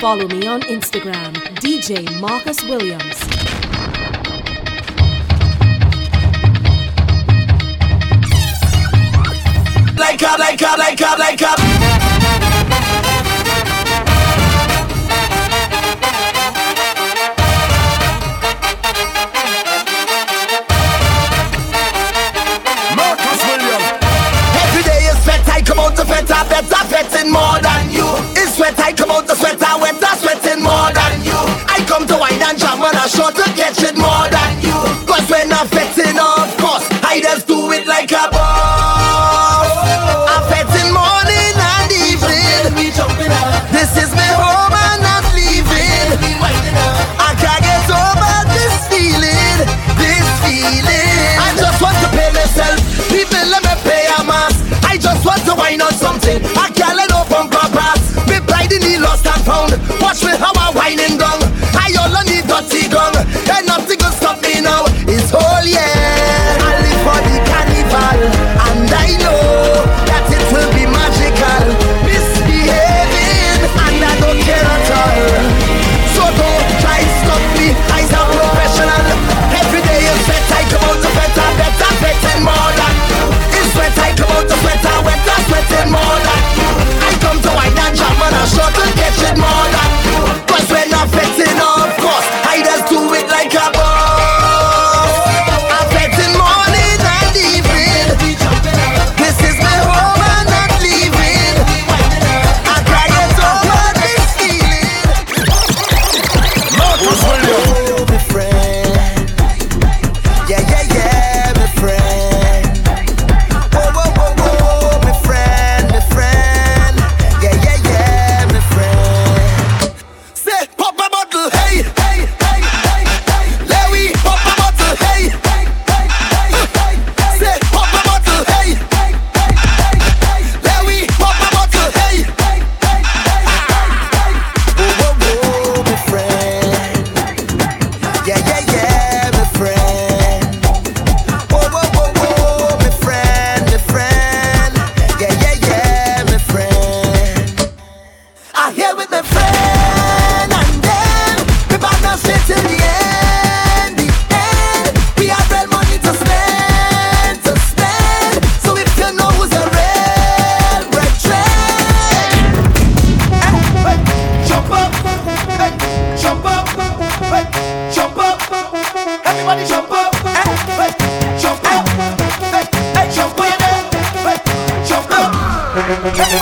Follow me on Instagram, DJ Marcus Williams. Like up, like up, like up, like up. sweat, I come out the sweat, I wet the sweating more than you. I come to wine and jam and I sure to get shit more than you. Cause when I'm fetting, of course, I just do it like a boss. I'm fetting morning and evening. This is my home and I'm leaving. I can't get over this feeling, this feeling. I just want to pay myself. People let me pay a mass. I just want to wine on something. yeah. Everybody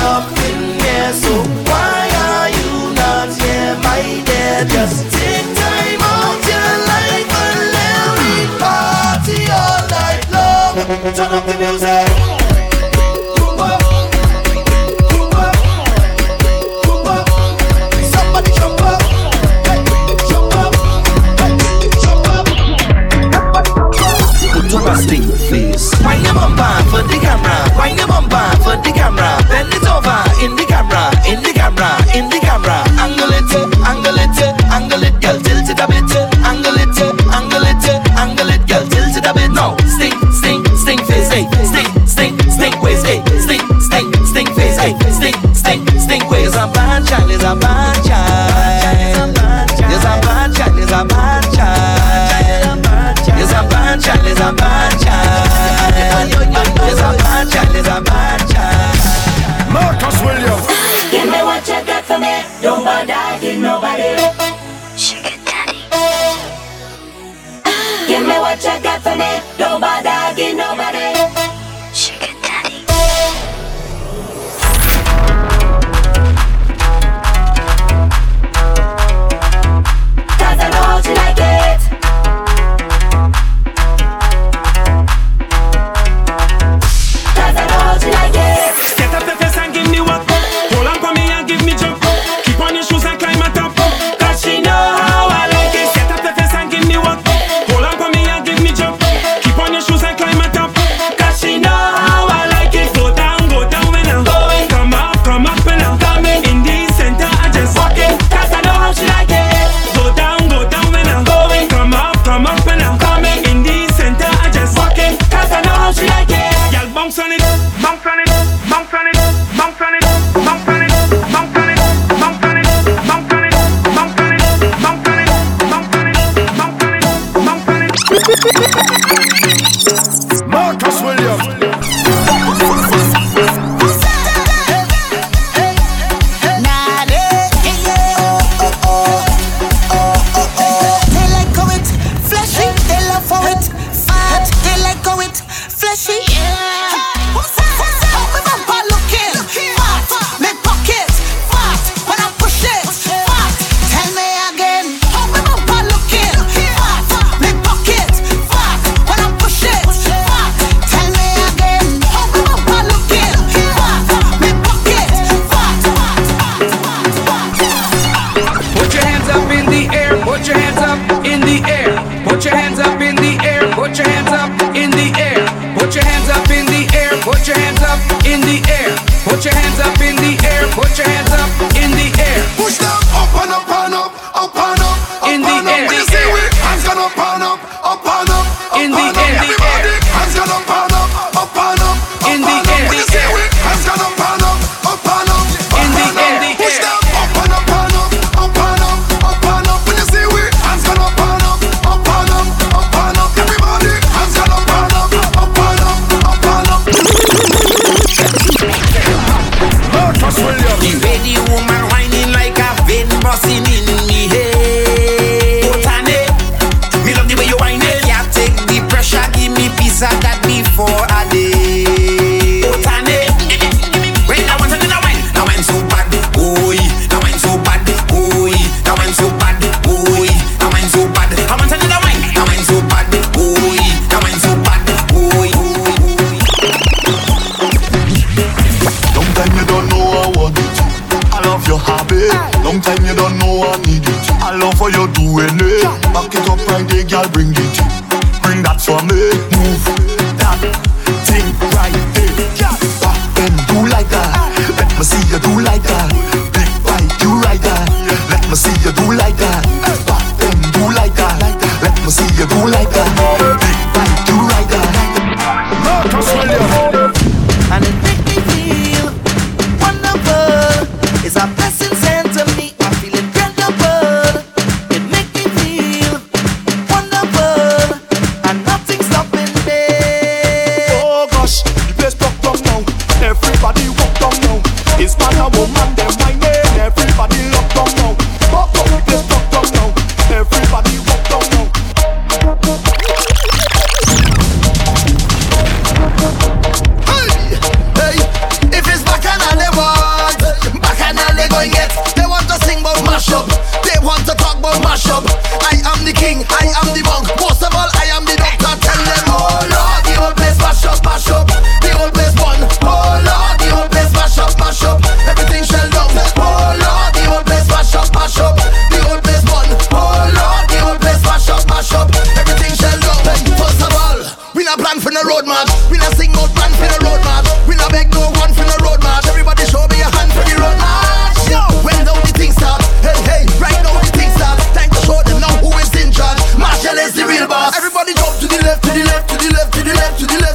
up in here, so why are you not here, my dear? Just take time out your life and let me party all night long. Turn up the music. the real boss. Everybody jump to the left, to the left, to the left, to the left, to the left.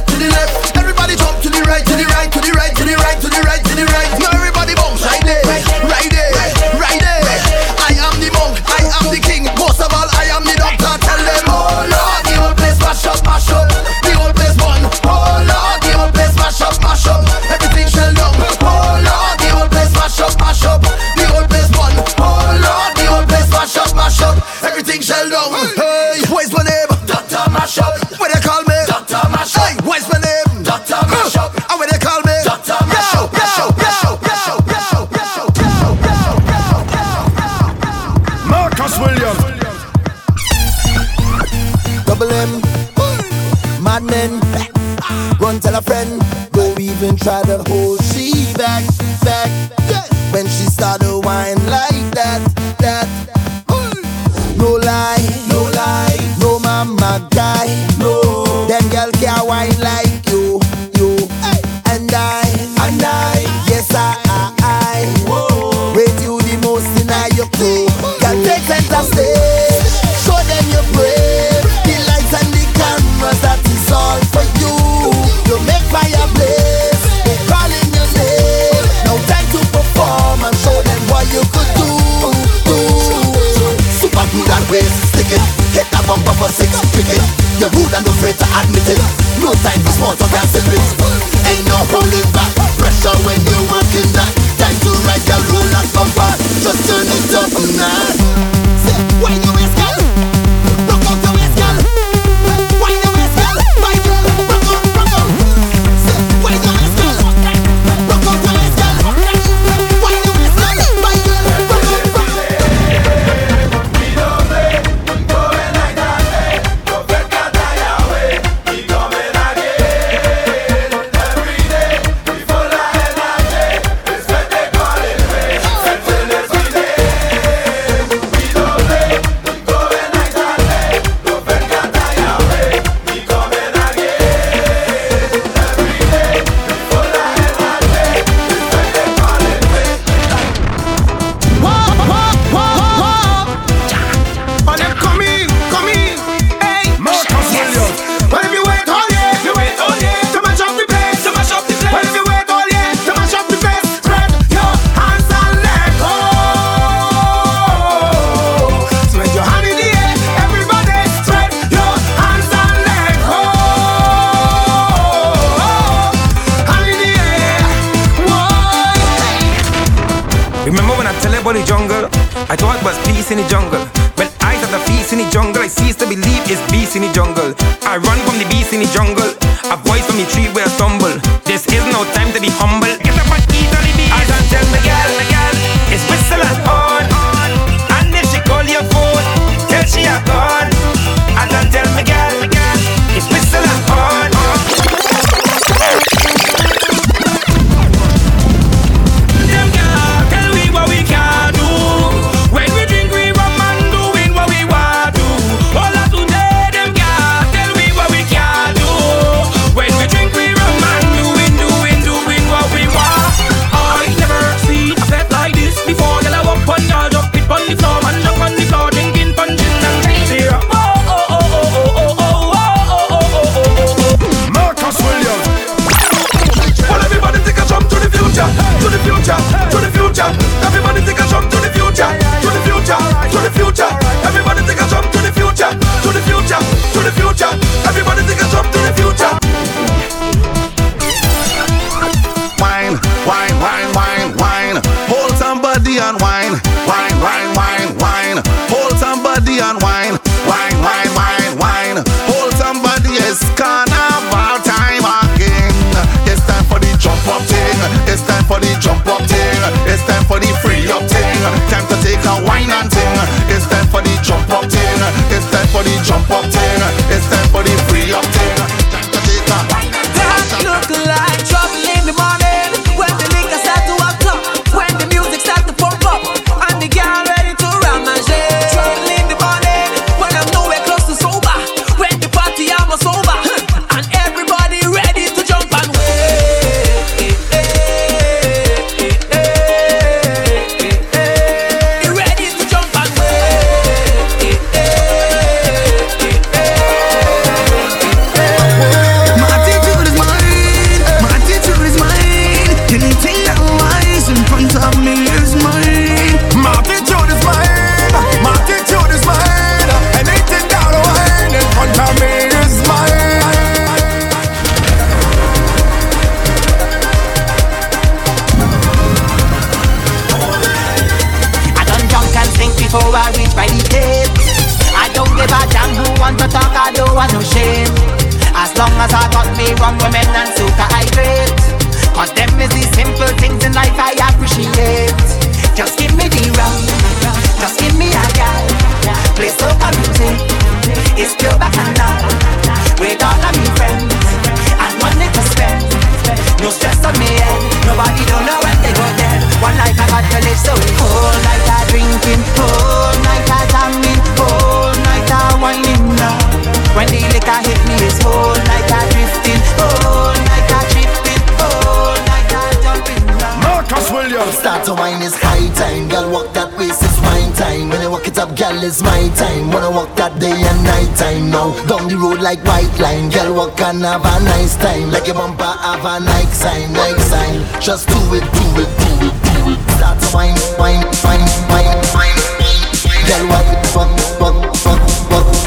Remember when I tell about the jungle? I thought it was peace in the jungle. When I thought the peace in the jungle, I ceased to believe it's peace in the jungle. I run from the beast in the jungle. A voice from the tree where I stumble. This is no time to be humble. Get up and eat on the beat. I don't tell the girl, it's whistling. All is my time. Wanna walk that day and night time. Now Down the road like white line. Girl walk and have a nice time. Like a bumper have a Nike sign Nike sign. Just do it, do it, do it, do it. That's fine, fine, fine, fine, fine. Girl walk, walk, walk, walk, walk?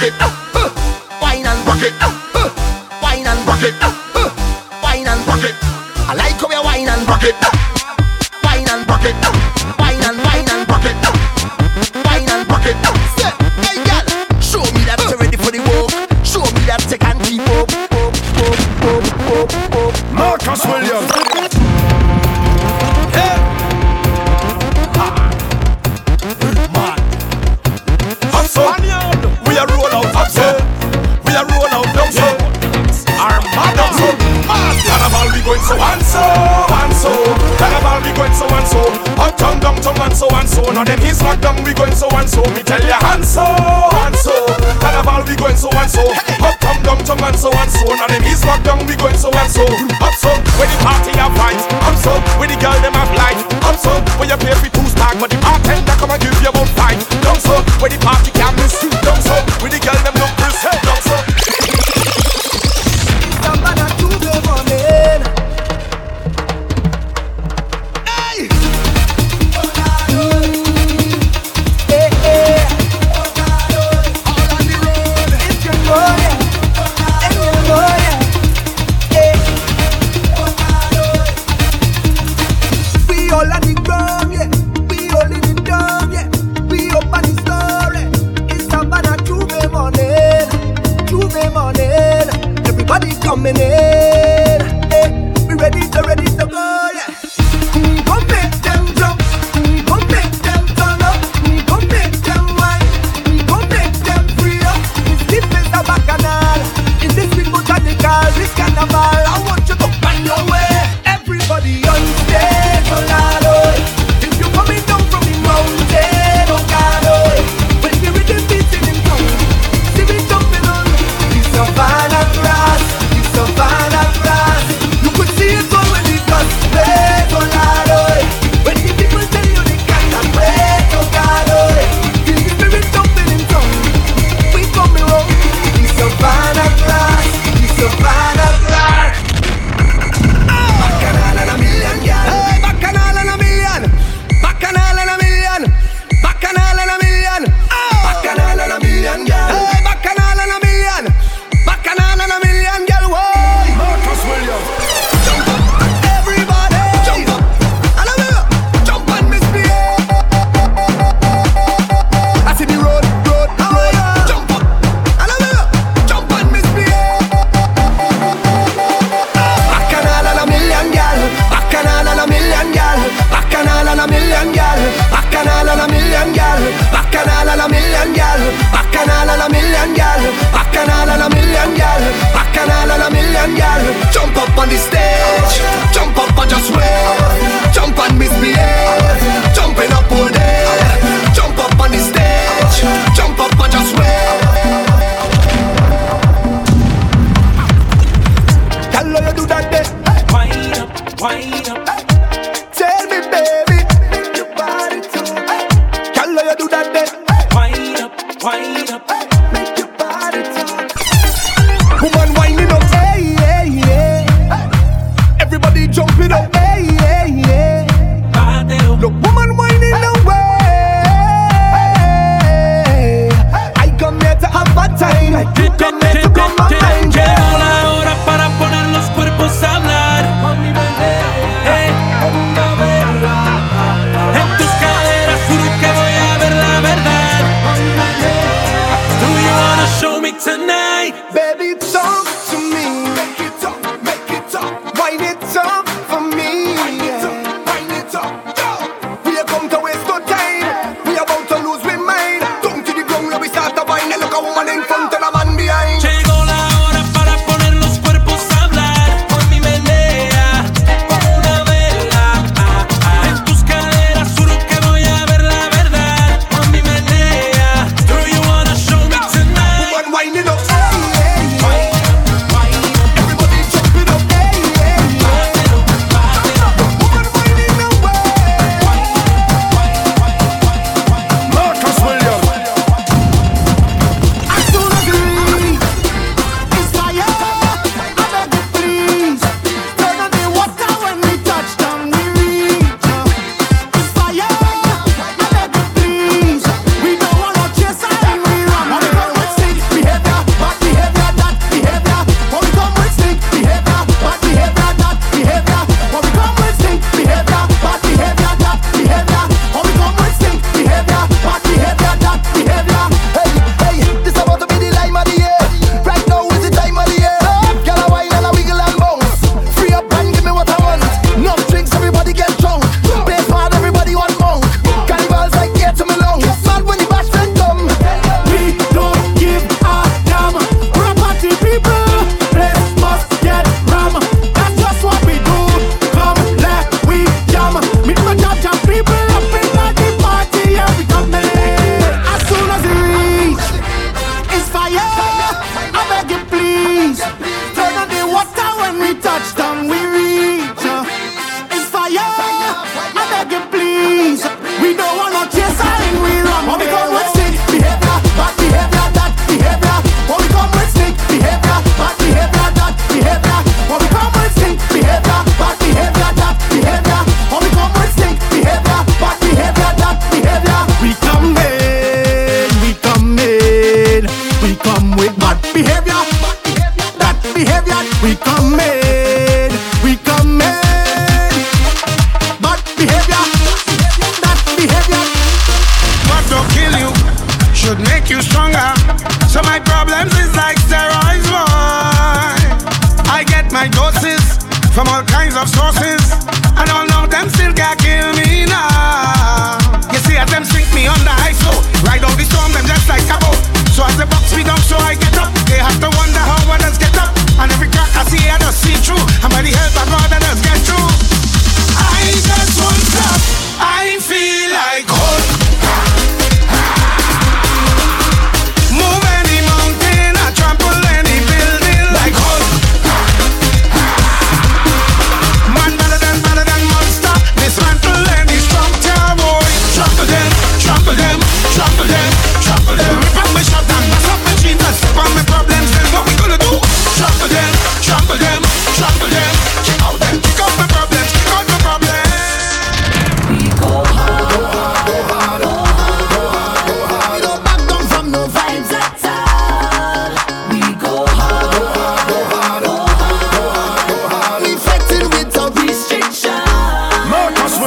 rock uh, wine and bucket, uh, it, wine and bucket, uh, it, and rock. I like how you wine and bucket. But million girl, bacchanal million girl, bacchanal million girl, bacchanal million girl, bacchanal million girl. Jump up on the stage, jump up and just wave, jump and misbehave.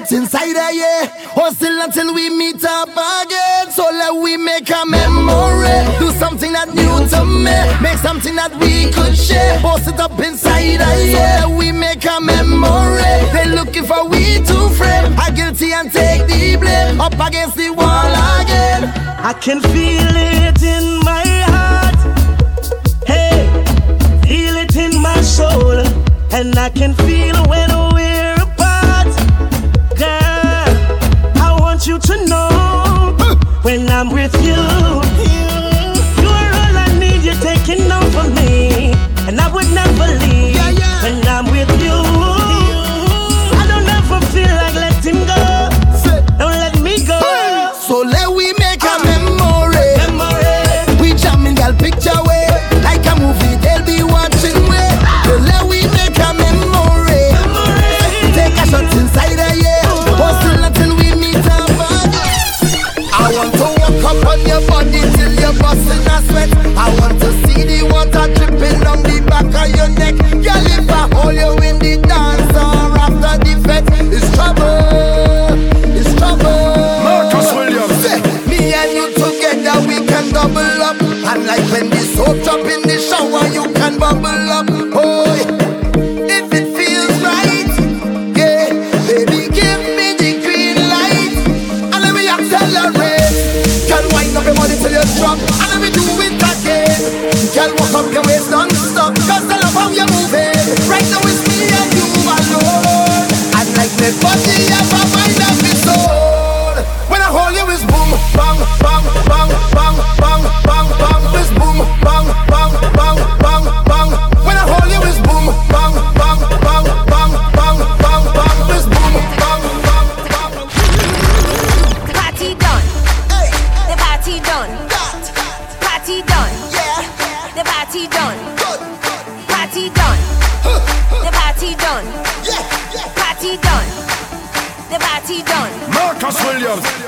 what's inside of you. Hustle until we meet up again. So let we make a memory. Do something that new to me. Make something that we could share. Post it up inside of you. So let we make a memory. They looking for we to frame. I guilty and take the blame. Up against the wall again. I can feel it in my heart. Hey, feel it in my soul. And I can feel Williams.